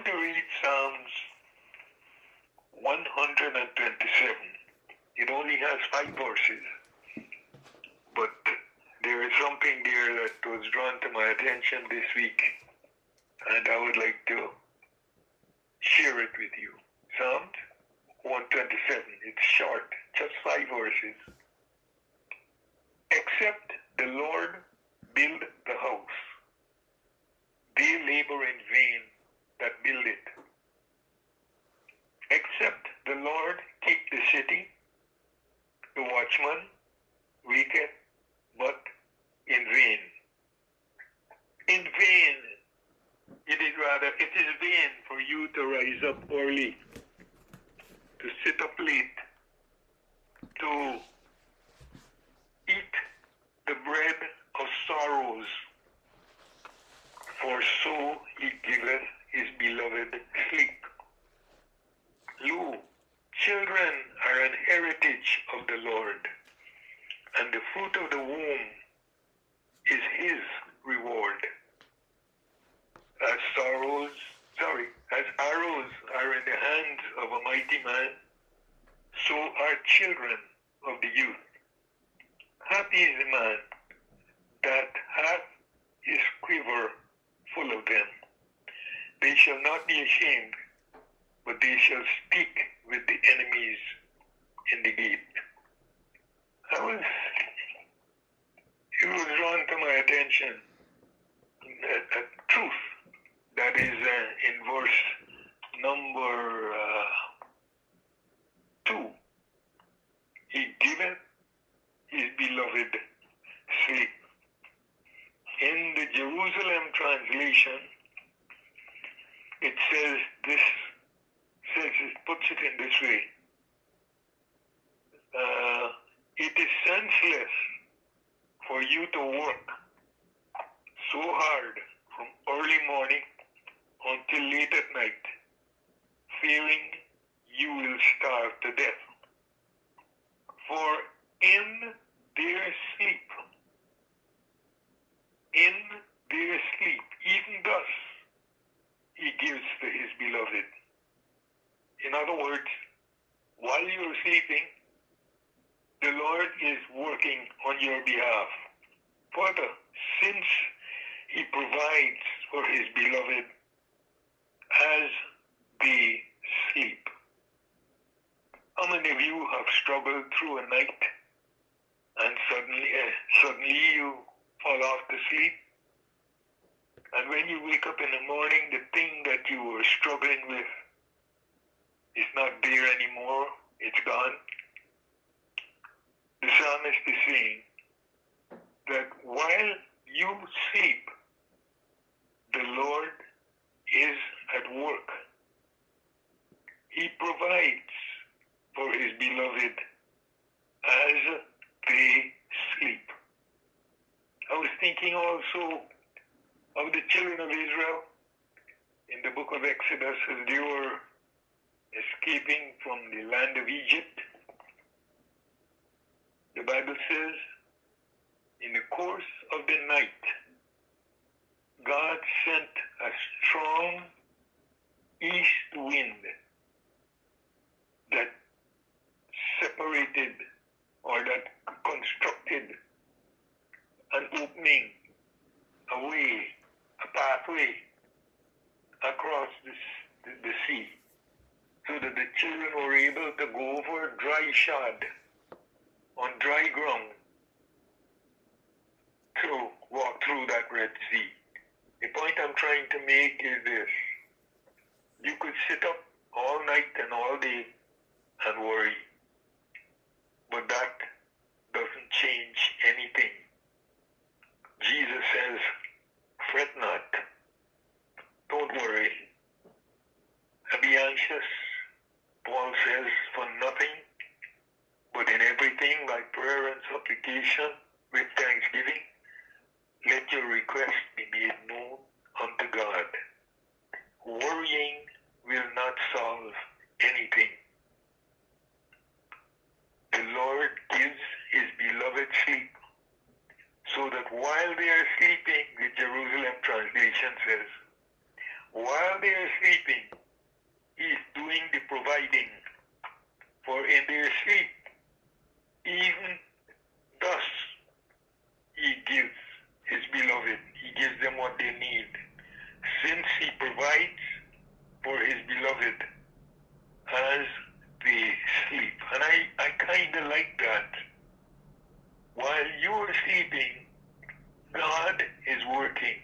want to read Psalms 127. It only has five verses, but there is something there that was drawn to my attention this week, and I would like to share it with you. Psalms 127. It's short, just five verses. Except the Lord build the house, they labor in vain that build it. Except the Lord keep the city, the watchman waketh but in vain. In vain. It is rather, it is vain for you to rise up early, to sit up late, to eat the bread of sorrows, for so he giveth his beloved sleep. Lo, children are an heritage of the Lord, and the fruit of the womb is his reward. As sorrows, sorry, as arrows are in the hands of a mighty man, so are children of the youth. Happy is the man that hath his quiver full of them. They shall not be ashamed, but they shall speak with the enemies in the gate. I was, it was drawn to my attention a, a truth that is uh, in verse number uh, two. He giveth his beloved sleep. In the Jerusalem translation, it says this puts it in this way. Uh, it is senseless for you to work so hard from early morning until late at night, fearing you will starve to death. For in their sleep, in their sleep, even thus, he gives to his beloved. In other words, while you're sleeping, the Lord is working on your behalf. Further, since he provides for his beloved as they sleep. How many of you have struggled through a night and suddenly, uh, suddenly you fall off to sleep? And when you wake up in the morning, the thing that you were struggling with is not there anymore. It's gone. The psalmist is saying that while you sleep, the Lord is at work. He provides for his beloved as they sleep. I was thinking also of the children of Israel in the book of Exodus as they were escaping from the land of Egypt. The Bible says, in the course of the night, God sent a strong east wind that separated or that constructed an opening, a way, a pathway across the, the, the sea that the children were able to go over dry shod on dry ground to walk through that Red Sea. The point I'm trying to make is this. You could sit up all night and all day and worry, but that doesn't change anything. Jesus says, fret not, don't worry, and be anxious. Paul says, for nothing, but in everything by prayer and supplication with thanksgiving, let your request be made known unto God. Worrying will not solve anything. The Lord gives his beloved sleep so that while they are sleeping, the Jerusalem translation says, while they are sleeping, He is doing the providing. For in their sleep, even thus, He gives His beloved, He gives them what they need. Since He provides for His beloved as they sleep. And I, I kind of like that. While you're sleeping, God is working.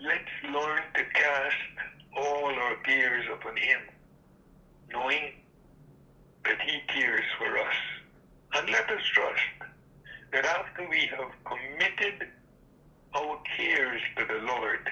Let's learn to cast all our cares upon Him, knowing that He cares for us. And let us trust that after we have committed our cares to the Lord,